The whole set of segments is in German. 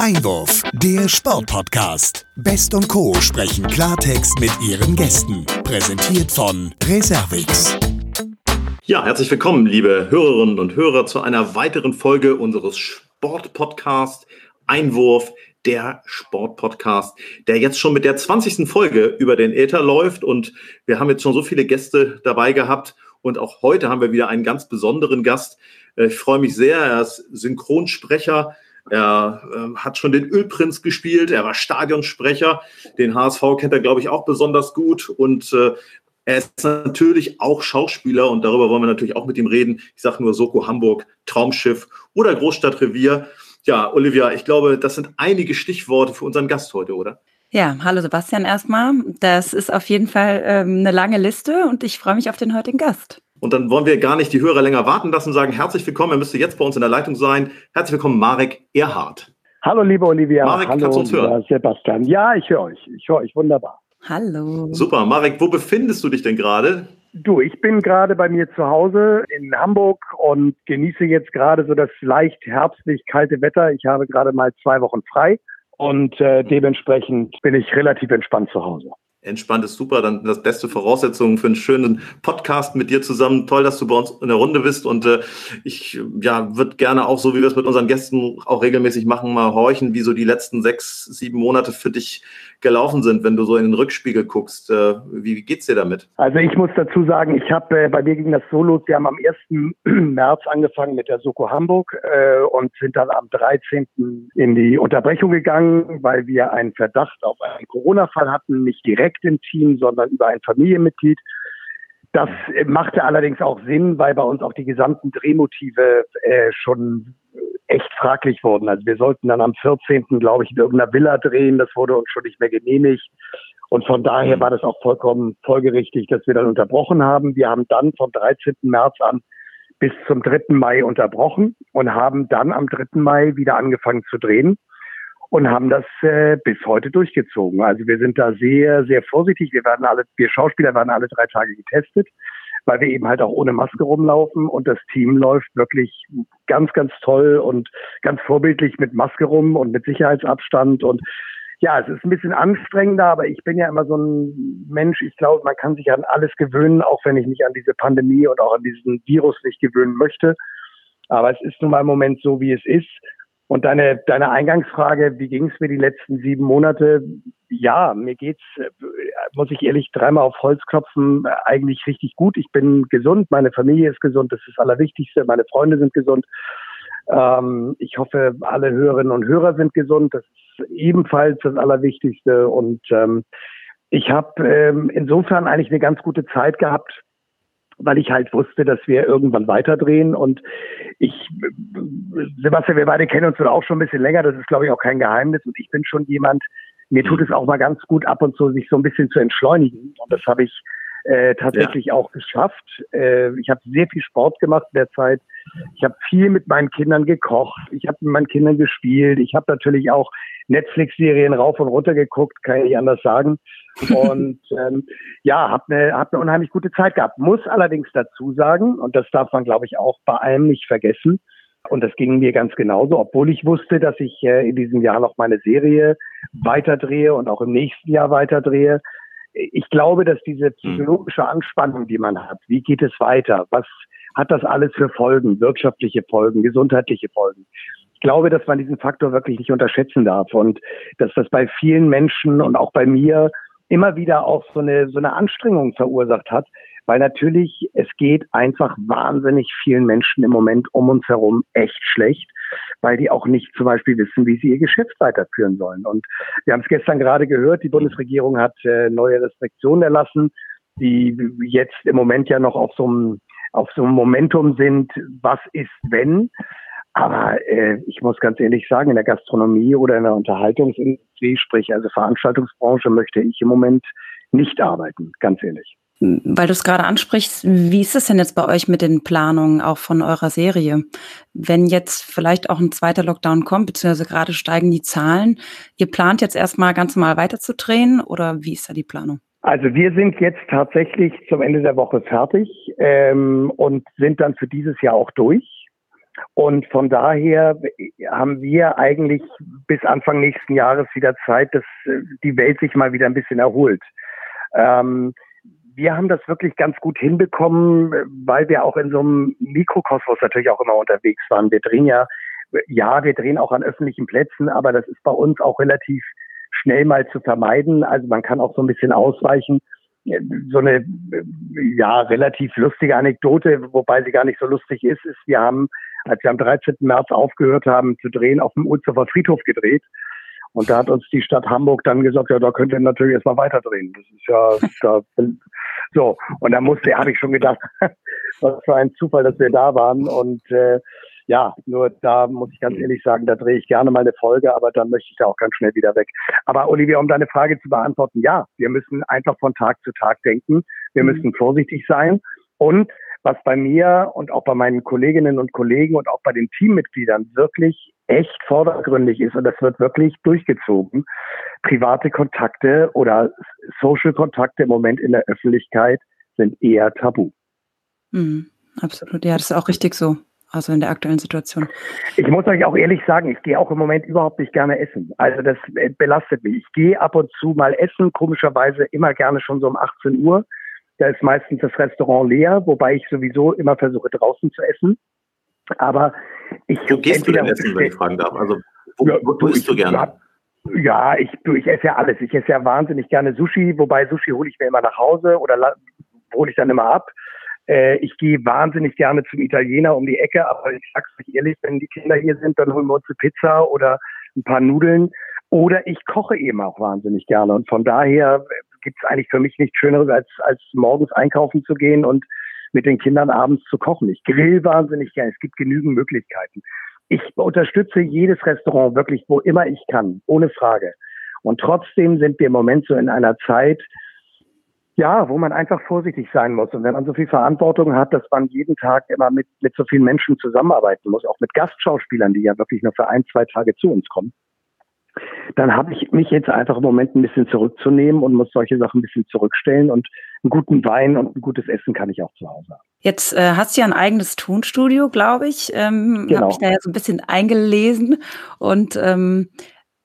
Einwurf, der Sportpodcast. Best und Co. sprechen Klartext mit ihren Gästen. Präsentiert von Reservix. Ja, herzlich willkommen, liebe Hörerinnen und Hörer, zu einer weiteren Folge unseres Sportpodcasts Einwurf, der Sportpodcast, der jetzt schon mit der 20. Folge über den Äther läuft. Und wir haben jetzt schon so viele Gäste dabei gehabt. Und auch heute haben wir wieder einen ganz besonderen Gast. Äh, ich freue mich sehr. Er ist Synchronsprecher er äh, hat schon den Ölprinz gespielt, er war Stadionsprecher. Den HSV kennt er, glaube ich, auch besonders gut. Und äh, er ist natürlich auch Schauspieler und darüber wollen wir natürlich auch mit ihm reden. Ich sage nur Soko Hamburg, Traumschiff oder Großstadtrevier. Ja, Olivia, ich glaube, das sind einige Stichworte für unseren Gast heute, oder? Ja, hallo Sebastian erstmal. Das ist auf jeden Fall ähm, eine lange Liste und ich freue mich auf den heutigen Gast. Und dann wollen wir gar nicht die Hörer länger warten lassen und sagen, herzlich willkommen, er müsste jetzt bei uns in der Leitung sein. Herzlich willkommen, Marek Erhardt. Hallo, liebe Olivia. Marek, Hallo, kannst du uns hören? Sebastian. Ja, ich höre euch. Ich höre euch wunderbar. Hallo. Super. Marek, wo befindest du dich denn gerade? Du, ich bin gerade bei mir zu Hause in Hamburg und genieße jetzt gerade so das leicht herbstlich kalte Wetter. Ich habe gerade mal zwei Wochen frei und äh, dementsprechend bin ich relativ entspannt zu Hause. Entspannt ist super, dann das beste Voraussetzungen für einen schönen Podcast mit dir zusammen. Toll, dass du bei uns in der Runde bist und äh, ich ja würde gerne auch so, wie wir es mit unseren Gästen auch regelmäßig machen, mal horchen, wie so die letzten sechs, sieben Monate für dich gelaufen sind, wenn du so in den Rückspiegel guckst. Äh, wie geht's dir damit? Also ich muss dazu sagen, ich habe äh, bei mir ging das so los. Wir haben am 1. März angefangen mit der Soko Hamburg äh, und sind dann am 13. in die Unterbrechung gegangen, weil wir einen Verdacht auf einen Corona-Fall hatten, nicht direkt im Team, sondern über ein Familienmitglied. Das machte allerdings auch Sinn, weil bei uns auch die gesamten Drehmotive äh, schon echt fraglich wurden. Also wir sollten dann am 14. glaube ich in irgendeiner Villa drehen. Das wurde uns schon nicht mehr genehmigt. Und von daher war das auch vollkommen folgerichtig, dass wir dann unterbrochen haben. Wir haben dann vom 13. März an bis zum 3. Mai unterbrochen und haben dann am 3. Mai wieder angefangen zu drehen und haben das äh, bis heute durchgezogen. Also wir sind da sehr, sehr vorsichtig. Wir werden alle, wir Schauspieler werden alle drei Tage getestet weil wir eben halt auch ohne Maske rumlaufen und das Team läuft wirklich ganz, ganz toll und ganz vorbildlich mit Maske rum und mit Sicherheitsabstand und ja, es ist ein bisschen anstrengender, aber ich bin ja immer so ein Mensch, ich glaube, man kann sich an alles gewöhnen, auch wenn ich mich an diese Pandemie und auch an diesen Virus nicht gewöhnen möchte. Aber es ist nun mal im Moment so, wie es ist. Und deine, deine Eingangsfrage, wie ging es mir die letzten sieben Monate? Ja, mir geht's, äh, muss ich ehrlich dreimal auf Holz klopfen, eigentlich richtig gut. Ich bin gesund, meine Familie ist gesund, das ist das Allerwichtigste, meine Freunde sind gesund. Ähm, ich hoffe, alle Hörerinnen und Hörer sind gesund, das ist ebenfalls das Allerwichtigste. Und ähm, ich habe ähm, insofern eigentlich eine ganz gute Zeit gehabt, weil ich halt wusste, dass wir irgendwann weiterdrehen. Und ich, Sebastian, wir beide kennen uns wohl auch schon ein bisschen länger, das ist, glaube ich, auch kein Geheimnis. Und ich bin schon jemand, mir tut es auch mal ganz gut, ab und zu sich so ein bisschen zu entschleunigen. Und das habe ich äh, tatsächlich ja. auch geschafft. Äh, ich habe sehr viel Sport gemacht in der Zeit. Ich habe viel mit meinen Kindern gekocht. Ich habe mit meinen Kindern gespielt. Ich habe natürlich auch Netflix-Serien rauf und runter geguckt, kann ich nicht anders sagen. Und ähm, ja, habe eine, hab eine unheimlich gute Zeit gehabt. Muss allerdings dazu sagen, und das darf man, glaube ich, auch bei allem nicht vergessen, und das ging mir ganz genauso, obwohl ich wusste, dass ich äh, in diesem Jahr noch meine Serie weiterdrehe und auch im nächsten Jahr weiterdrehe. Ich glaube, dass diese hm. psychologische Anspannung, die man hat, wie geht es weiter? Was hat das alles für Folgen? Wirtschaftliche Folgen, gesundheitliche Folgen? Ich glaube, dass man diesen Faktor wirklich nicht unterschätzen darf und dass das bei vielen Menschen und auch bei mir immer wieder auch so eine, so eine Anstrengung verursacht hat, weil natürlich es geht einfach wahnsinnig vielen Menschen im Moment um uns herum echt schlecht, weil die auch nicht zum Beispiel wissen, wie sie ihr Geschäft weiterführen sollen. Und wir haben es gestern gerade gehört, die Bundesregierung hat äh, neue Restriktionen erlassen, die jetzt im Moment ja noch auf so einem auf so Momentum sind, was ist wenn. Aber äh, ich muss ganz ehrlich sagen, in der Gastronomie oder in der Unterhaltungsindustrie, sprich also Veranstaltungsbranche, möchte ich im Moment nicht arbeiten, ganz ehrlich. Weil du es gerade ansprichst, wie ist es denn jetzt bei euch mit den Planungen auch von eurer Serie? Wenn jetzt vielleicht auch ein zweiter Lockdown kommt, beziehungsweise gerade steigen die Zahlen, ihr plant jetzt erstmal ganz normal weiterzudrehen oder wie ist da die Planung? Also wir sind jetzt tatsächlich zum Ende der Woche fertig ähm, und sind dann für dieses Jahr auch durch. Und von daher haben wir eigentlich bis Anfang nächsten Jahres wieder Zeit, dass äh, die Welt sich mal wieder ein bisschen erholt. Ähm, wir haben das wirklich ganz gut hinbekommen, weil wir auch in so einem Mikrokosmos natürlich auch immer unterwegs waren. Wir drehen ja, ja, wir drehen auch an öffentlichen Plätzen, aber das ist bei uns auch relativ schnell mal zu vermeiden. Also man kann auch so ein bisschen ausweichen. So eine ja relativ lustige Anekdote, wobei sie gar nicht so lustig ist, ist, wir haben, als wir am 13. März aufgehört haben zu drehen, auf dem Ulzhofer Friedhof gedreht. Und da hat uns die Stadt Hamburg dann gesagt, ja, da könnt ihr natürlich erstmal weiterdrehen. Das ist ja da, so. Und da musste, habe ich schon gedacht, was für ein Zufall, dass wir da waren. Und äh, ja, nur da muss ich ganz ehrlich sagen, da drehe ich gerne mal eine Folge, aber dann möchte ich da auch ganz schnell wieder weg. Aber Olivia, um deine Frage zu beantworten, ja, wir müssen einfach von Tag zu Tag denken. Wir mhm. müssen vorsichtig sein. Und was bei mir und auch bei meinen Kolleginnen und Kollegen und auch bei den Teammitgliedern wirklich echt vordergründig ist und das wird wirklich durchgezogen. Private Kontakte oder Social Kontakte im Moment in der Öffentlichkeit sind eher tabu. Mhm, absolut, ja, das ist auch richtig so. Also in der aktuellen Situation. Ich muss euch auch ehrlich sagen, ich gehe auch im Moment überhaupt nicht gerne essen. Also das belastet mich. Ich gehe ab und zu mal essen, komischerweise immer gerne schon so um 18 Uhr. Da ist meistens das Restaurant leer, wobei ich sowieso immer versuche draußen zu essen. Aber ich. Wo gehst du denn essen, wenn ich fragen darf? Also, wo, ja, wo isst du gerne? Ja, ich, ich esse ja alles. Ich esse ja wahnsinnig gerne Sushi, wobei Sushi hole ich mir immer nach Hause oder hole ich dann immer ab. Äh, ich gehe wahnsinnig gerne zum Italiener um die Ecke, aber ich sag's euch ehrlich, wenn die Kinder hier sind, dann holen wir uns eine Pizza oder ein paar Nudeln. Oder ich koche eben auch wahnsinnig gerne. Und von daher gibt es eigentlich für mich nichts Schöneres, als, als morgens einkaufen zu gehen und mit den Kindern abends zu kochen. Ich grill wahnsinnig gerne. Es gibt genügend Möglichkeiten. Ich unterstütze jedes Restaurant wirklich, wo immer ich kann, ohne Frage. Und trotzdem sind wir im Moment so in einer Zeit, ja, wo man einfach vorsichtig sein muss. Und wenn man so viel Verantwortung hat, dass man jeden Tag immer mit, mit so vielen Menschen zusammenarbeiten muss, auch mit Gastschauspielern, die ja wirklich nur für ein, zwei Tage zu uns kommen, dann habe ich mich jetzt einfach im Moment ein bisschen zurückzunehmen und muss solche Sachen ein bisschen zurückstellen und einen guten Wein und ein gutes Essen kann ich auch zu Hause haben. Jetzt äh, hast du ja ein eigenes Tonstudio, glaube ich. Ähm, genau. Habe ich da ja so ein bisschen eingelesen und ähm,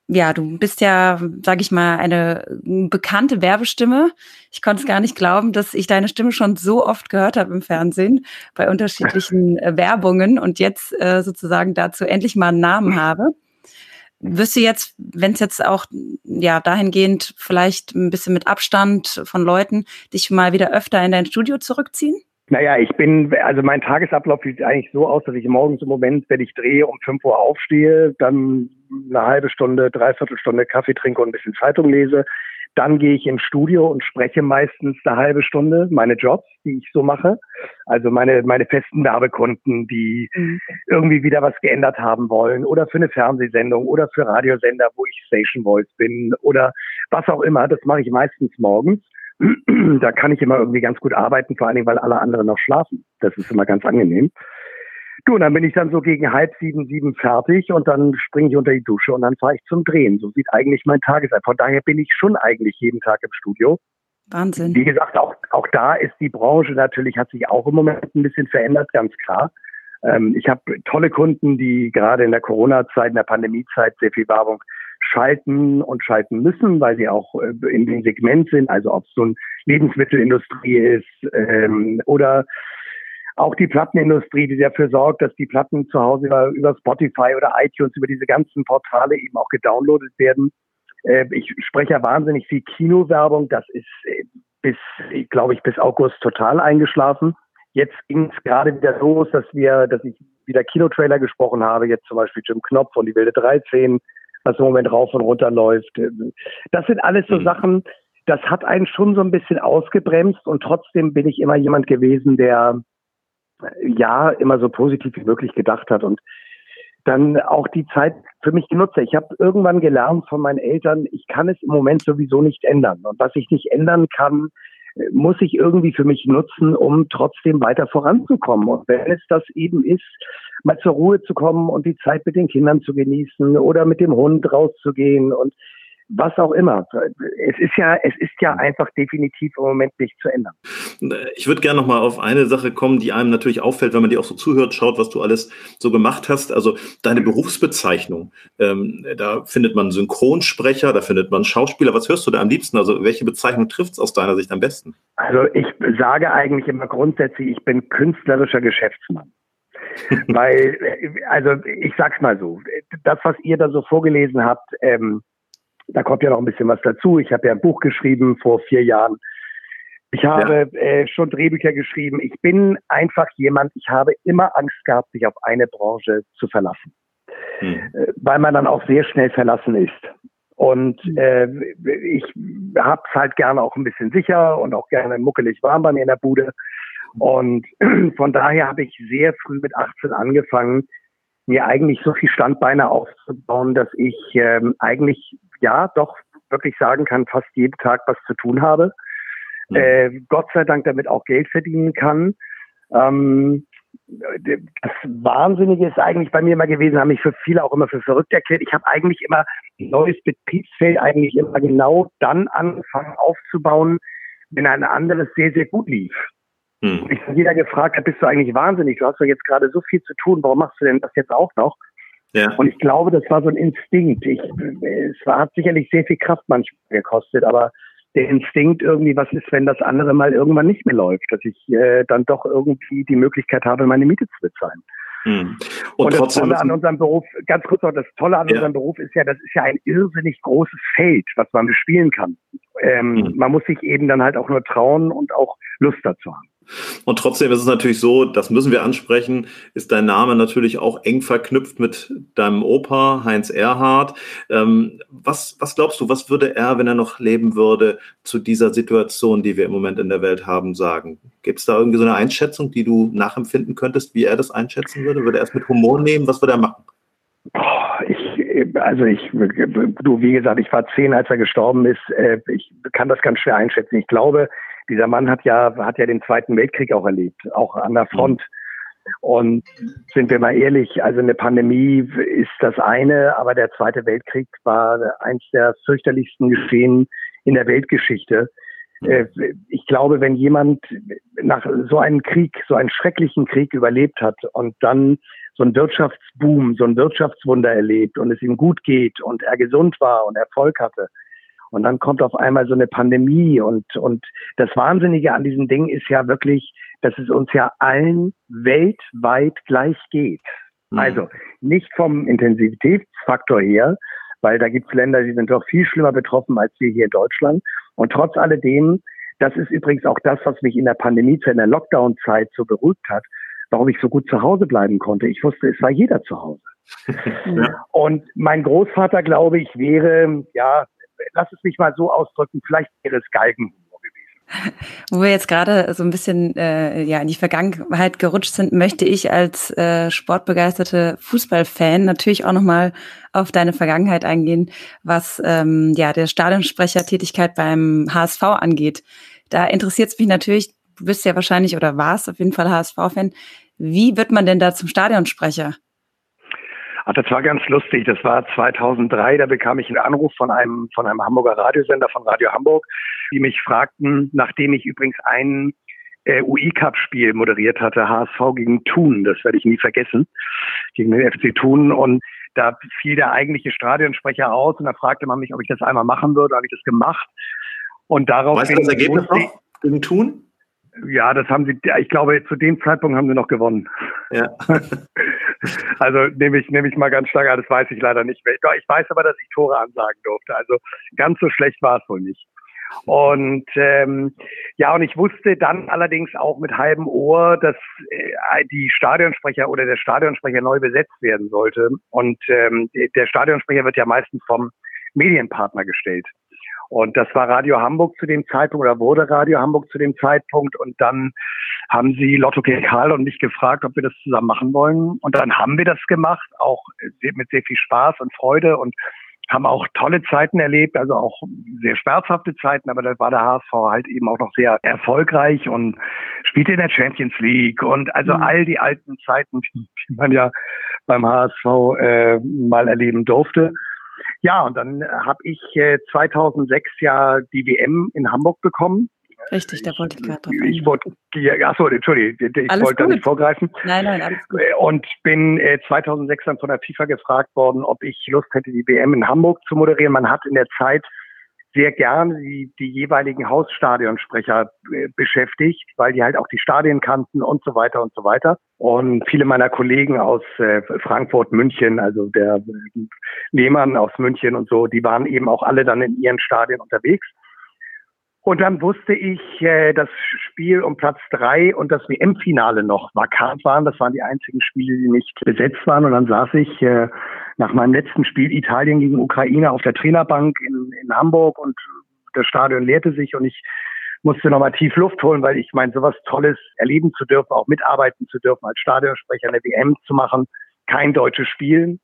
ja, du bist ja, sag ich mal, eine bekannte Werbestimme. Ich konnte es gar nicht glauben, dass ich deine Stimme schon so oft gehört habe im Fernsehen bei unterschiedlichen äh, Werbungen und jetzt äh, sozusagen dazu endlich mal einen Namen habe. Wirst du jetzt, wenn es jetzt auch ja dahingehend vielleicht ein bisschen mit Abstand von Leuten, dich mal wieder öfter in dein Studio zurückziehen? Naja, ich bin, also mein Tagesablauf sieht eigentlich so aus, dass ich morgens im Moment, wenn ich drehe, um 5 Uhr aufstehe, dann eine halbe Stunde, dreiviertel Stunde Kaffee trinke und ein bisschen Zeitung lese. Dann gehe ich ins Studio und spreche meistens eine halbe Stunde meine Jobs, die ich so mache. Also meine, meine festen Werbekunden, die mhm. irgendwie wieder was geändert haben wollen oder für eine Fernsehsendung oder für Radiosender, wo ich Station Voice bin oder was auch immer. Das mache ich meistens morgens. da kann ich immer irgendwie ganz gut arbeiten, vor allen Dingen, weil alle anderen noch schlafen. Das ist immer ganz angenehm. Du, und dann bin ich dann so gegen halb sieben, sieben fertig und dann springe ich unter die Dusche und dann fahre ich zum Drehen. So sieht eigentlich mein Tagesablauf. Von daher bin ich schon eigentlich jeden Tag im Studio. Wahnsinn. Wie gesagt, auch, auch da ist die Branche natürlich, hat sich auch im Moment ein bisschen verändert, ganz klar. Ähm, ich habe tolle Kunden, die gerade in der Corona-Zeit, in der Pandemie-Zeit sehr viel Werbung schalten und schalten müssen, weil sie auch äh, in dem Segment sind, also ob es so ein Lebensmittelindustrie ist ähm, oder auch die Plattenindustrie, die dafür sorgt, dass die Platten zu Hause über, über Spotify oder iTunes, über diese ganzen Portale eben auch gedownloadet werden. Äh, ich spreche ja wahnsinnig viel Kinowerbung. Das ist äh, bis, glaube ich, bis August total eingeschlafen. Jetzt ging es gerade wieder los, dass wir, dass ich wieder Kinotrailer gesprochen habe. Jetzt zum Beispiel Jim Knopf und die Wilde 13, was im Moment rauf und runter läuft. Das sind alles so mhm. Sachen, das hat einen schon so ein bisschen ausgebremst und trotzdem bin ich immer jemand gewesen, der ja immer so positiv wie möglich gedacht hat und dann auch die Zeit für mich genutzt. Ich habe irgendwann gelernt von meinen Eltern, ich kann es im Moment sowieso nicht ändern. Und was ich nicht ändern kann, muss ich irgendwie für mich nutzen, um trotzdem weiter voranzukommen. Und wenn es das eben ist, mal zur Ruhe zu kommen und die Zeit mit den Kindern zu genießen oder mit dem Hund rauszugehen und was auch immer. Es ist ja, es ist ja einfach definitiv im Moment nicht zu ändern. Ich würde gerne noch mal auf eine Sache kommen, die einem natürlich auffällt, wenn man dir auch so zuhört, schaut, was du alles so gemacht hast. Also deine Berufsbezeichnung. Ähm, da findet man Synchronsprecher, da findet man Schauspieler. Was hörst du da am liebsten? Also welche Bezeichnung trifft es aus deiner Sicht am besten? Also ich sage eigentlich immer grundsätzlich, ich bin künstlerischer Geschäftsmann. Weil, also ich sag's mal so, das, was ihr da so vorgelesen habt, ähm, da kommt ja noch ein bisschen was dazu. Ich habe ja ein Buch geschrieben vor vier Jahren. Ich habe ja. äh, schon Drehbücher geschrieben. Ich bin einfach jemand, ich habe immer Angst gehabt, sich auf eine Branche zu verlassen. Hm. Äh, weil man dann auch sehr schnell verlassen ist. Und hm. äh, ich hab's halt gerne auch ein bisschen sicher und auch gerne muckelig warm bei mir in der Bude. Und von daher habe ich sehr früh mit 18 angefangen, mir eigentlich so viel Standbeine aufzubauen, dass ich ähm, eigentlich ja doch wirklich sagen kann, fast jeden Tag was zu tun habe. Mhm. Äh, Gott sei Dank damit auch Geld verdienen kann. Ähm, das Wahnsinnige ist eigentlich bei mir immer gewesen, haben mich für viele auch immer für verrückt erklärt. Ich habe eigentlich immer neues Betriebsfeld eigentlich immer genau dann angefangen aufzubauen, wenn ein anderes sehr, sehr gut lief. Hm. Ich habe jeder gefragt, bist du eigentlich wahnsinnig? Du hast doch jetzt gerade so viel zu tun, warum machst du denn das jetzt auch noch? Ja. Und ich glaube, das war so ein Instinkt. Ich, es war, hat sicherlich sehr viel Kraft manchmal gekostet, aber der Instinkt irgendwie, was ist, wenn das andere mal irgendwann nicht mehr läuft, dass ich äh, dann doch irgendwie die Möglichkeit habe, meine Miete zu bezahlen. Hm. Und, und das Tolle an unserem Beruf, ganz kurz noch, das Tolle an ja. unserem Beruf ist ja, das ist ja ein irrsinnig großes Feld, was man bespielen kann. Ähm, hm. Man muss sich eben dann halt auch nur trauen und auch Lust dazu haben. Und trotzdem ist es natürlich so, das müssen wir ansprechen, ist dein Name natürlich auch eng verknüpft mit deinem Opa Heinz Erhard. Ähm, was, was glaubst du, was würde er, wenn er noch leben würde, zu dieser Situation, die wir im Moment in der Welt haben, sagen? Gibt es da irgendwie so eine Einschätzung, die du nachempfinden könntest, wie er das einschätzen würde? Würde er es mit Humor nehmen? Was würde er machen? Ich, also ich, du, wie gesagt, ich war zehn, als er gestorben ist. Äh, ich kann das ganz schwer einschätzen. Ich glaube, dieser Mann hat ja, hat ja den Zweiten Weltkrieg auch erlebt, auch an der Front. Und sind wir mal ehrlich, also eine Pandemie ist das eine, aber der Zweite Weltkrieg war eins der fürchterlichsten Geschehen in der Weltgeschichte. Äh, ich glaube, wenn jemand nach so einem Krieg, so einen schrecklichen Krieg überlebt hat und dann so ein Wirtschaftsboom, so ein Wirtschaftswunder erlebt und es ihm gut geht und er gesund war und Erfolg hatte, und dann kommt auf einmal so eine Pandemie und, und das Wahnsinnige an diesem Ding ist ja wirklich, dass es uns ja allen weltweit gleich geht. Mhm. Also nicht vom Intensitätsfaktor her, weil da gibt es Länder, die sind doch viel schlimmer betroffen als wir hier in Deutschland. Und trotz alledem, das ist übrigens auch das, was mich in der Pandemie, in der Lockdown-Zeit so beruhigt hat, warum ich so gut zu Hause bleiben konnte. Ich wusste, es war jeder zu Hause. ja. Und mein Großvater, glaube ich, wäre, ja, lass es mich mal so ausdrücken, vielleicht wäre es Galgenhumor gewesen. Wo wir jetzt gerade so ein bisschen äh, ja in die Vergangenheit gerutscht sind, möchte ich als äh, sportbegeisterte Fußballfan natürlich auch nochmal auf deine Vergangenheit eingehen, was ähm, ja der Stadionsprechertätigkeit beim HSV angeht. Da interessiert es mich natürlich, du bist ja wahrscheinlich oder warst auf jeden Fall HSV-Fan. Wie wird man denn da zum Stadionsprecher? Ach, das war ganz lustig. Das war 2003. Da bekam ich einen Anruf von einem, von einem Hamburger Radiosender, von Radio Hamburg, die mich fragten, nachdem ich übrigens ein äh, UI-Cup-Spiel moderiert hatte, HSV gegen Thun. Das werde ich nie vergessen. Gegen den FC Thun. Und da fiel der eigentliche Stadionsprecher aus und da fragte man mich, ob ich das einmal machen würde. Da habe ich das gemacht. Und darauf. Weißt du das Ergebnis noch? Gegen Thun? Ja, das haben sie, ich glaube, zu dem Zeitpunkt haben sie noch gewonnen. Ja. also nehme ich, nehme ich mal ganz stark an, das weiß ich leider nicht mehr. Ich weiß aber, dass ich Tore ansagen durfte. Also ganz so schlecht war es wohl nicht. Und ähm, ja, und ich wusste dann allerdings auch mit halbem Ohr, dass äh, die Stadionsprecher oder der Stadionsprecher neu besetzt werden sollte. Und ähm, der Stadionsprecher wird ja meistens vom Medienpartner gestellt. Und das war Radio Hamburg zu dem Zeitpunkt oder wurde Radio Hamburg zu dem Zeitpunkt. Und dann haben sie Lotto Karl und mich gefragt, ob wir das zusammen machen wollen. Und dann haben wir das gemacht, auch mit sehr viel Spaß und Freude und haben auch tolle Zeiten erlebt, also auch sehr schmerzhafte Zeiten, aber da war der HSV halt eben auch noch sehr erfolgreich und spielte in der Champions League und also mhm. all die alten Zeiten, die man ja beim HSV äh, mal erleben durfte. Ja, und dann habe ich äh, 2006 ja die WM in Hamburg bekommen. Richtig, da wollte ich gerade drauf Ich wollte, ja, achso, Entschuldigung, ich Alles wollte da nicht vorgreifen. Nein, nein, alles gut. Äh, Und bin äh, 2006 dann von der FIFA gefragt worden, ob ich Lust hätte, die WM in Hamburg zu moderieren. Man hat in der Zeit sehr gerne die, die jeweiligen Hausstadionsprecher äh, beschäftigt, weil die halt auch die Stadien kannten und so weiter und so weiter. Und viele meiner Kollegen aus äh, Frankfurt, München, also der äh, Lehmann aus München und so, die waren eben auch alle dann in ihren Stadien unterwegs. Und dann wusste ich, äh, das Spiel um Platz drei und das WM-Finale noch vakant waren. Das waren die einzigen Spiele, die nicht besetzt waren. Und dann saß ich äh, nach meinem letzten Spiel Italien gegen Ukraine auf der Trainerbank in, in Hamburg und das Stadion leerte sich und ich musste nochmal tief Luft holen, weil ich meine, sowas Tolles erleben zu dürfen, auch mitarbeiten zu dürfen, als Stadionsprecher eine WM zu machen, kein deutsches Spiel,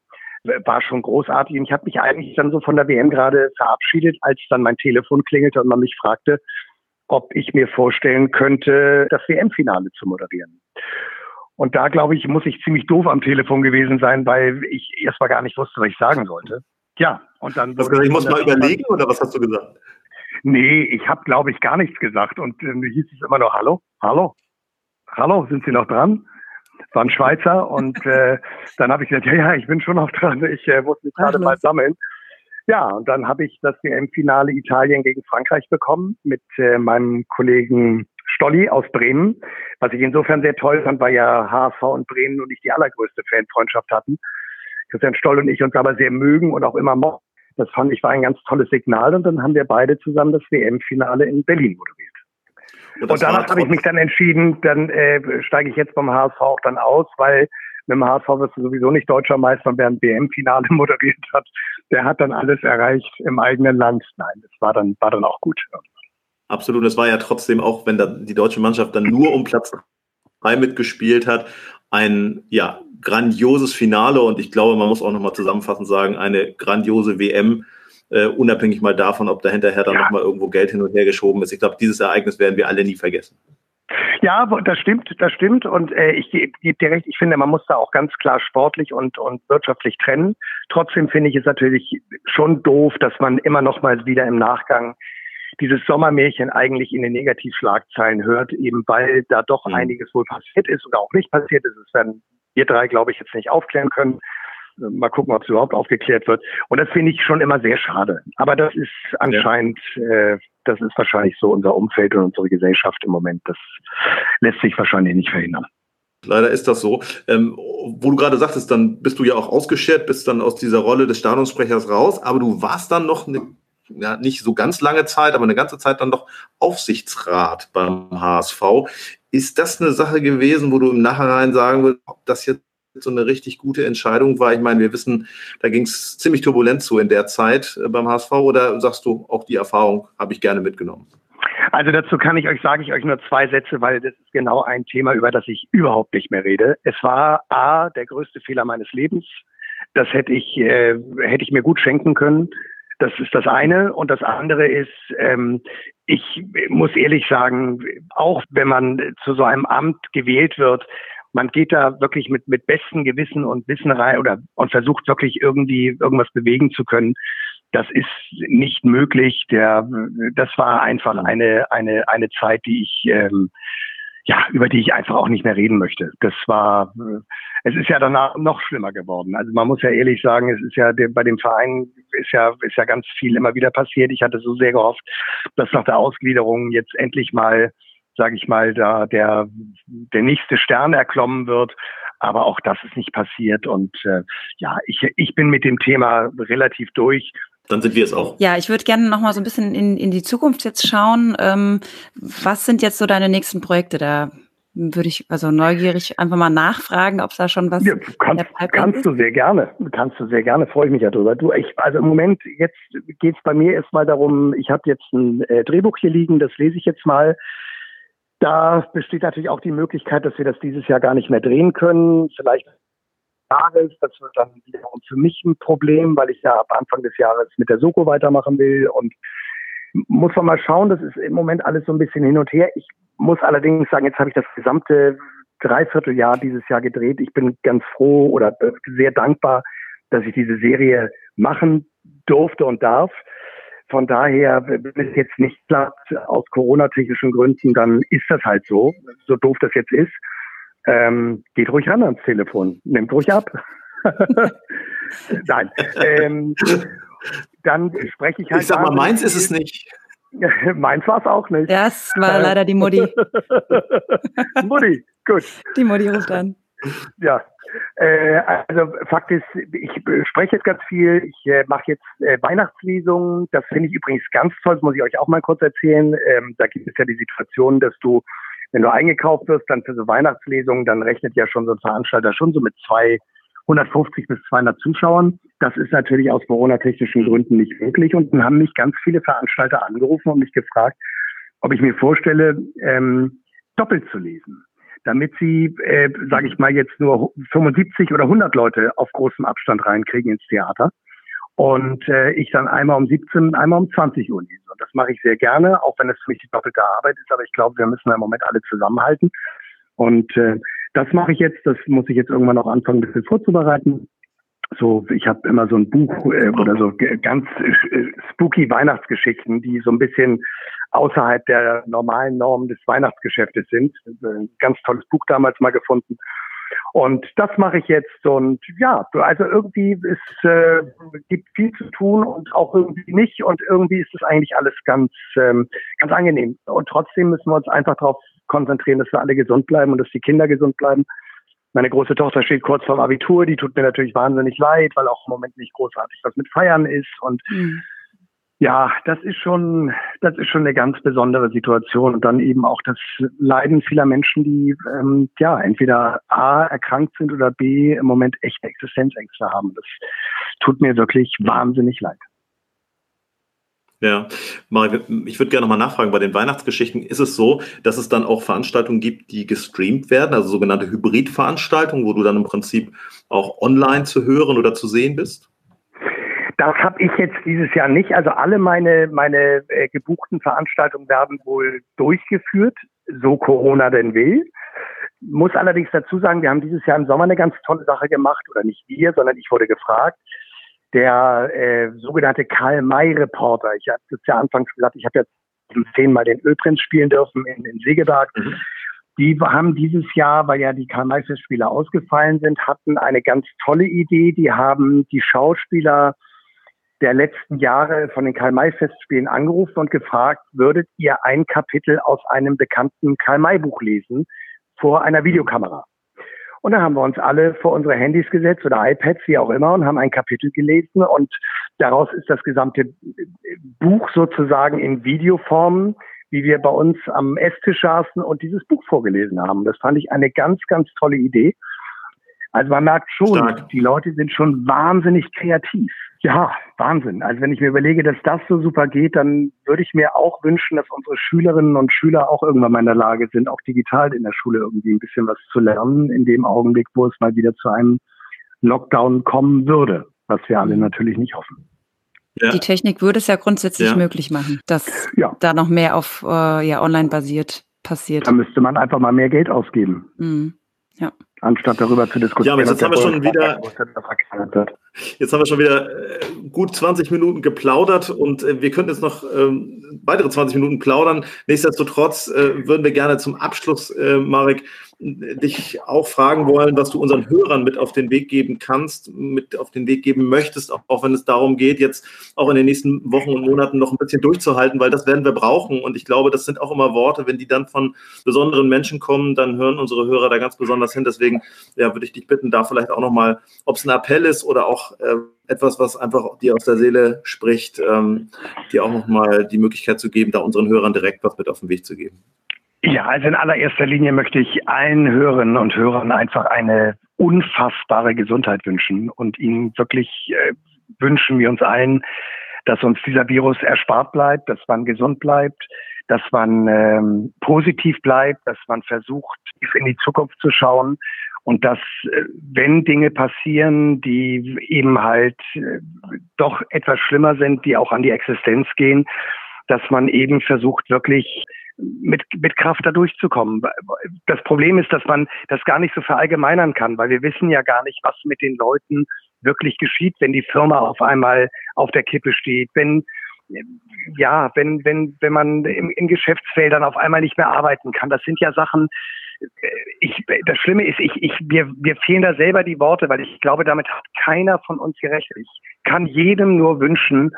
war schon großartig. Und ich habe mich eigentlich dann so von der WM gerade verabschiedet, als dann mein Telefon klingelte und man mich fragte, ob ich mir vorstellen könnte, das WM-Finale zu moderieren. Und da, glaube ich, muss ich ziemlich doof am Telefon gewesen sein, weil ich erstmal gar nicht wusste, was ich sagen sollte. Ja, und dann. Du hast gesagt, ich muss mal überlegen oder was hast du gesagt? Nee, ich habe, glaube ich, gar nichts gesagt. Und äh, hieß es immer noch, hallo, hallo, hallo, sind Sie noch dran? War ein Schweizer und äh, dann habe ich gesagt, ja, ja, ich bin schon noch dran. Ich äh, muss mich gerade mal sammeln. Ja, und dann habe ich das WM-Finale Italien gegen Frankreich bekommen mit äh, meinem Kollegen Stolli aus Bremen. Was ich insofern sehr toll fand, weil ja HSV und Bremen und nicht die allergrößte Fanfreundschaft hatten. Christian Stoll und ich uns aber sehr mögen und auch immer mochten. Das fand ich war ein ganz tolles Signal und dann haben wir beide zusammen das WM-Finale in Berlin moderiert. Und, und danach habe ich mich dann entschieden, dann äh, steige ich jetzt beim HSV auch dann aus, weil mit dem HSV wirst du sowieso nicht deutscher Meister, wer ein WM-Finale moderiert hat. Der hat dann alles erreicht im eigenen Land. Nein, das war dann, war dann auch gut. Absolut, es war ja trotzdem auch, wenn da die deutsche Mannschaft dann nur um Platz drei mitgespielt hat, ein ja grandioses Finale und ich glaube, man muss auch nochmal zusammenfassend sagen, eine grandiose WM, äh, unabhängig mal davon, ob da hinterher dann ja. nochmal irgendwo Geld hin und her geschoben ist. Ich glaube, dieses Ereignis werden wir alle nie vergessen. Ja, das stimmt, das stimmt. Und äh, ich gebe geb dir recht, ich finde, man muss da auch ganz klar sportlich und, und wirtschaftlich trennen. Trotzdem finde ich es natürlich schon doof, dass man immer noch mal wieder im Nachgang dieses Sommermärchen eigentlich in den Negativschlagzeilen hört, eben weil da doch mhm. einiges wohl passiert ist oder auch nicht passiert ist. Das werden wir drei, glaube ich, jetzt nicht aufklären können. Mal gucken, ob es überhaupt aufgeklärt wird. Und das finde ich schon immer sehr schade. Aber das ist anscheinend, ja. äh, das ist wahrscheinlich so unser Umfeld und unsere Gesellschaft im Moment. Das lässt sich wahrscheinlich nicht verhindern. Leider ist das so. Ähm, wo du gerade sagtest, dann bist du ja auch ausgeschert, bist dann aus dieser Rolle des Stadionsprechers raus, aber du warst dann noch eine, ja, nicht so ganz lange Zeit, aber eine ganze Zeit dann noch Aufsichtsrat beim HSV. Ist das eine Sache gewesen, wo du im Nachhinein sagen würdest, ob das jetzt so eine richtig gute Entscheidung war? Ich meine, wir wissen, da ging es ziemlich turbulent zu in der Zeit beim HSV oder sagst du, auch die Erfahrung habe ich gerne mitgenommen? Also dazu kann ich euch, sage ich euch nur zwei Sätze, weil das ist genau ein Thema, über das ich überhaupt nicht mehr rede. Es war A, der größte Fehler meines Lebens. Das hätte ich, äh, hätte ich mir gut schenken können. Das ist das eine. Und das andere ist, ähm, ich muss ehrlich sagen, auch wenn man zu so einem Amt gewählt wird, man geht da wirklich mit, mit bestem Gewissen und Wissen rein oder und versucht wirklich irgendwie irgendwas bewegen zu können. Das ist nicht möglich. Der, das war einfach eine, eine, eine Zeit, die ich, ähm, ja, über die ich einfach auch nicht mehr reden möchte. Das war, es ist ja danach noch schlimmer geworden. Also man muss ja ehrlich sagen, es ist ja bei dem Verein ist ja, ist ja ganz viel immer wieder passiert. Ich hatte so sehr gehofft, dass nach der Ausgliederung jetzt endlich mal sage ich mal, da der, der nächste Stern erklommen wird. Aber auch das ist nicht passiert. Und äh, ja, ich, ich bin mit dem Thema relativ durch. Dann sind wir es auch. Ja, ich würde gerne noch mal so ein bisschen in, in die Zukunft jetzt schauen. Ähm, was sind jetzt so deine nächsten Projekte? Da würde ich also neugierig einfach mal nachfragen, ob es da schon was ja, kannst, kannst du sehr gerne, kannst du sehr gerne, freue ich mich ja drüber. Du, ich, also im Moment jetzt geht es bei mir erstmal darum, ich habe jetzt ein äh, Drehbuch hier liegen, das lese ich jetzt mal. Da besteht natürlich auch die Möglichkeit, dass wir das dieses Jahr gar nicht mehr drehen können. Vielleicht Jahres. Das wird dann wiederum für mich ein Problem, weil ich ja ab Anfang des Jahres mit der Soko weitermachen will. Und muss man mal schauen, das ist im Moment alles so ein bisschen hin und her. Ich muss allerdings sagen, jetzt habe ich das gesamte Dreivierteljahr dieses Jahr gedreht. Ich bin ganz froh oder sehr dankbar, dass ich diese Serie machen durfte und darf. Von daher, wenn es jetzt nicht klappt, aus Corona-technischen Gründen, dann ist das halt so, so doof das jetzt ist. Ähm, geht ruhig ran ans Telefon, nimmt ruhig ab. Nein. Ähm, dann spreche ich halt. Ich sag mal, meins ist es nicht. meins war es auch nicht. Das war leider die Mutti. Mutti, gut. Die Mutti ruft an. Ja, äh, also Fakt ist, ich spreche jetzt ganz viel, ich äh, mache jetzt äh, Weihnachtslesungen, das finde ich übrigens ganz toll, das muss ich euch auch mal kurz erzählen. Ähm, da gibt es ja die Situation, dass du, wenn du eingekauft wirst, dann für so Weihnachtslesungen, dann rechnet ja schon so ein Veranstalter schon so mit zwei 150 bis 200 Zuschauern. Das ist natürlich aus Corona-technischen Gründen nicht möglich. Und dann haben mich ganz viele Veranstalter angerufen und mich gefragt, ob ich mir vorstelle, ähm, doppelt zu lesen damit sie, äh, sage ich mal, jetzt nur 75 oder 100 Leute auf großem Abstand reinkriegen ins Theater. Und äh, ich dann einmal um 17, einmal um 20 Uhr lese. Und das mache ich sehr gerne, auch wenn es für mich die doppelte Arbeit ist. Aber ich glaube, wir müssen im Moment alle zusammenhalten. Und äh, das mache ich jetzt. Das muss ich jetzt irgendwann noch anfangen, ein bisschen vorzubereiten so, ich habe immer so ein Buch äh, oder so ganz äh, spooky Weihnachtsgeschichten, die so ein bisschen außerhalb der normalen Normen des Weihnachtsgeschäftes sind. Ein ganz tolles Buch damals mal gefunden. Und das mache ich jetzt und ja, also irgendwie ist äh, gibt viel zu tun und auch irgendwie nicht und irgendwie ist es eigentlich alles ganz ähm, ganz angenehm. Und trotzdem müssen wir uns einfach darauf konzentrieren, dass wir alle gesund bleiben und dass die Kinder gesund bleiben meine große Tochter steht kurz vorm Abitur, die tut mir natürlich wahnsinnig leid, weil auch im Moment nicht großartig was mit Feiern ist. Und mhm. ja, das ist schon, das ist schon eine ganz besondere Situation. Und dann eben auch das Leiden vieler Menschen, die ähm, ja entweder A erkrankt sind oder B im Moment echte Existenzängste haben. Das tut mir wirklich wahnsinnig leid. Ja, ich würde gerne nochmal nachfragen, bei den Weihnachtsgeschichten ist es so, dass es dann auch Veranstaltungen gibt, die gestreamt werden, also sogenannte Hybridveranstaltungen, wo du dann im Prinzip auch online zu hören oder zu sehen bist? Das habe ich jetzt dieses Jahr nicht. Also alle meine, meine äh, gebuchten Veranstaltungen werden wohl durchgeführt, so Corona denn will. Muss allerdings dazu sagen, wir haben dieses Jahr im Sommer eine ganz tolle Sache gemacht, oder nicht wir, sondern ich wurde gefragt der äh, sogenannte Karl-May-Reporter. Ich habe es ja anfangs gesagt, ich habe jetzt zehnmal den Ölprinz spielen dürfen in, in Segeberg. Mhm. Die haben dieses Jahr, weil ja die Karl-May-Festspiele ausgefallen sind, hatten eine ganz tolle Idee. Die haben die Schauspieler der letzten Jahre von den Karl-May-Festspielen angerufen und gefragt, würdet ihr ein Kapitel aus einem bekannten Karl-May-Buch lesen vor einer Videokamera? Und dann haben wir uns alle vor unsere Handys gesetzt oder iPads, wie auch immer, und haben ein Kapitel gelesen. Und daraus ist das gesamte Buch sozusagen in Videoform, wie wir bei uns am Esstisch saßen und dieses Buch vorgelesen haben. Das fand ich eine ganz, ganz tolle Idee. Also man merkt schon, Stark. die Leute sind schon wahnsinnig kreativ. Ja, Wahnsinn. Also wenn ich mir überlege, dass das so super geht, dann würde ich mir auch wünschen, dass unsere Schülerinnen und Schüler auch irgendwann mal in der Lage sind, auch digital in der Schule irgendwie ein bisschen was zu lernen, in dem Augenblick, wo es mal wieder zu einem Lockdown kommen würde, was wir alle mhm. natürlich nicht hoffen. Ja. Die Technik würde es ja grundsätzlich ja. möglich machen, dass ja. da noch mehr auf äh, ja, online basiert passiert. Da müsste man einfach mal mehr Geld ausgeben. Mhm. Ja anstatt darüber zu diskutieren. Ja, aber jetzt haben wir schon wieder, jetzt haben wir schon wieder gut 20 Minuten geplaudert und äh, wir könnten jetzt noch ähm, weitere 20 Minuten plaudern. Nichtsdestotrotz äh, würden wir gerne zum Abschluss, äh, Marek, dich auch fragen wollen, was du unseren Hörern mit auf den Weg geben kannst, mit auf den Weg geben möchtest, auch, auch wenn es darum geht, jetzt auch in den nächsten Wochen und Monaten noch ein bisschen durchzuhalten, weil das werden wir brauchen. Und ich glaube, das sind auch immer Worte, wenn die dann von besonderen Menschen kommen, dann hören unsere Hörer da ganz besonders hin. Deswegen ja, würde ich dich bitten, da vielleicht auch nochmal, ob es ein Appell ist oder auch äh, etwas, was einfach dir aus der Seele spricht, ähm, dir auch nochmal die Möglichkeit zu geben, da unseren Hörern direkt was mit auf den Weg zu geben. Ja, also in allererster Linie möchte ich allen Hörerinnen und Hörern einfach eine unfassbare Gesundheit wünschen und ihnen wirklich äh, wünschen wir uns allen, dass uns dieser Virus erspart bleibt, dass man gesund bleibt, dass man ähm, positiv bleibt, dass man versucht, in die Zukunft zu schauen und dass, äh, wenn Dinge passieren, die eben halt äh, doch etwas schlimmer sind, die auch an die Existenz gehen, dass man eben versucht, wirklich mit, mit Kraft da durchzukommen. Das Problem ist, dass man das gar nicht so verallgemeinern kann, weil wir wissen ja gar nicht, was mit den Leuten wirklich geschieht, wenn die Firma auf einmal auf der Kippe steht, wenn ja, wenn, wenn, wenn man in, in Geschäftsfeldern auf einmal nicht mehr arbeiten kann. Das sind ja Sachen, ich, das Schlimme ist, ich, ich, mir, mir fehlen da selber die Worte, weil ich glaube, damit hat keiner von uns gerechnet. Ich kann jedem nur wünschen,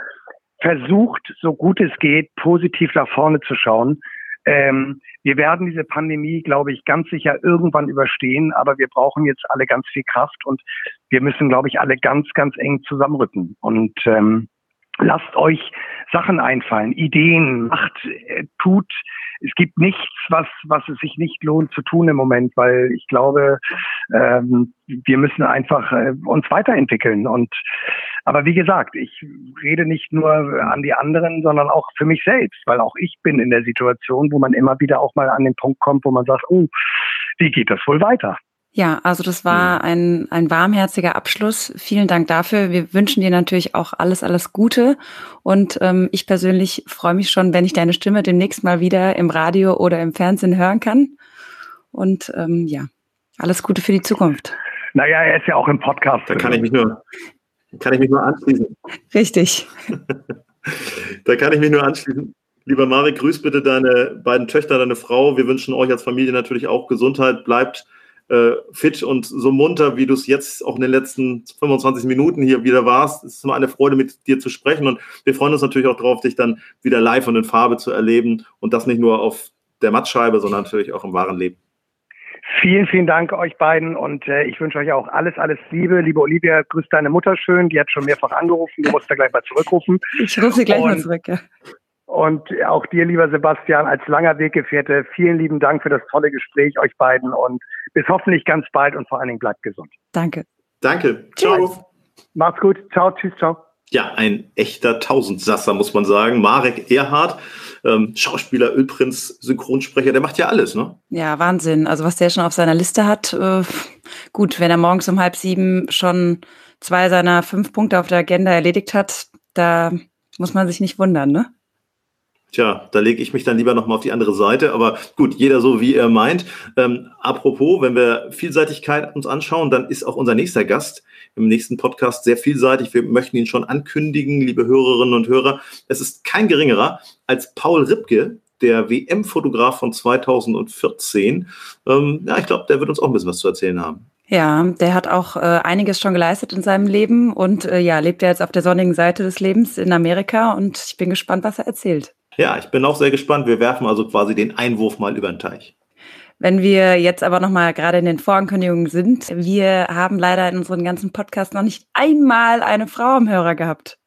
versucht, so gut es geht, positiv nach vorne zu schauen. Ähm, wir werden diese Pandemie, glaube ich, ganz sicher irgendwann überstehen, aber wir brauchen jetzt alle ganz viel Kraft und wir müssen, glaube ich, alle ganz, ganz eng zusammenrücken. Und ähm, lasst euch Sachen einfallen, Ideen, macht, äh, tut. Es gibt nichts, was, was es sich nicht lohnt zu tun im Moment, weil ich glaube, ähm, wir müssen einfach äh, uns weiterentwickeln. Und aber wie gesagt, ich rede nicht nur an die anderen, sondern auch für mich selbst, weil auch ich bin in der Situation, wo man immer wieder auch mal an den Punkt kommt, wo man sagt, oh, wie geht das wohl weiter? Ja, also das war ein, ein warmherziger Abschluss. Vielen Dank dafür. Wir wünschen dir natürlich auch alles, alles Gute. Und ähm, ich persönlich freue mich schon, wenn ich deine Stimme demnächst mal wieder im Radio oder im Fernsehen hören kann. Und ähm, ja, alles Gute für die Zukunft. Naja, er ist ja auch im Podcast. Da kann ich mich nur, kann ich mich nur anschließen. Richtig. da kann ich mich nur anschließen. Lieber Marek, grüß bitte deine beiden Töchter, deine Frau. Wir wünschen euch als Familie natürlich auch Gesundheit. Bleibt äh, fit und so munter, wie du es jetzt auch in den letzten 25 Minuten hier wieder warst. Es ist immer eine Freude, mit dir zu sprechen und wir freuen uns natürlich auch darauf, dich dann wieder live und in Farbe zu erleben und das nicht nur auf der Mattscheibe, sondern natürlich auch im wahren Leben. Vielen, vielen Dank euch beiden und äh, ich wünsche euch auch alles, alles Liebe. Liebe Olivia, grüß deine Mutter schön. Die hat schon mehrfach angerufen. Du musst da gleich mal zurückrufen. Ich rufe sie gleich und, mal zurück, ja. Und auch dir, lieber Sebastian, als langer Weggefährte, vielen lieben Dank für das tolle Gespräch, euch beiden. Und bis hoffentlich ganz bald und vor allen Dingen bleibt gesund. Danke. Danke. Ciao. Macht's gut. Ciao. Tschüss. Ciao. Ja, ein echter Tausendsasser, muss man sagen. Marek Erhardt, ähm, Schauspieler, Ölprinz, Synchronsprecher, der macht ja alles, ne? Ja, Wahnsinn. Also was der schon auf seiner Liste hat, äh, gut, wenn er morgens um halb sieben schon zwei seiner fünf Punkte auf der Agenda erledigt hat, da muss man sich nicht wundern, ne? Tja, da lege ich mich dann lieber nochmal auf die andere Seite. Aber gut, jeder so, wie er meint. Ähm, apropos, wenn wir Vielseitigkeit uns anschauen, dann ist auch unser nächster Gast im nächsten Podcast sehr vielseitig. Wir möchten ihn schon ankündigen, liebe Hörerinnen und Hörer. Es ist kein geringerer als Paul Ripke, der WM-Fotograf von 2014. Ähm, ja, ich glaube, der wird uns auch ein bisschen was zu erzählen haben. Ja, der hat auch äh, einiges schon geleistet in seinem Leben und äh, ja, lebt ja jetzt auf der sonnigen Seite des Lebens in Amerika und ich bin gespannt, was er erzählt. Ja, ich bin auch sehr gespannt. Wir werfen also quasi den Einwurf mal über den Teich. Wenn wir jetzt aber noch mal gerade in den Vorankündigungen sind, wir haben leider in unserem ganzen Podcast noch nicht einmal eine Frau am Hörer gehabt.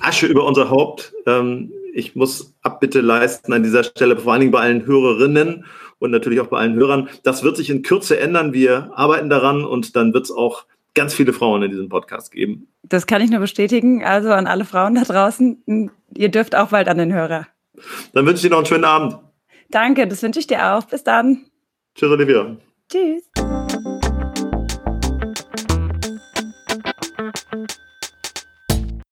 Asche über unser Haupt. Ähm, ich muss Abbitte leisten an dieser Stelle, vor allen Dingen bei allen Hörerinnen und natürlich auch bei allen Hörern. Das wird sich in Kürze ändern. Wir arbeiten daran und dann wird es auch ganz viele Frauen in diesem Podcast geben. Das kann ich nur bestätigen. Also an alle Frauen da draußen, ihr dürft auch bald an den Hörer. Dann wünsche ich dir noch einen schönen Abend. Danke, das wünsche ich dir auch. Bis dann. Tschüss, Olivia. Tschüss.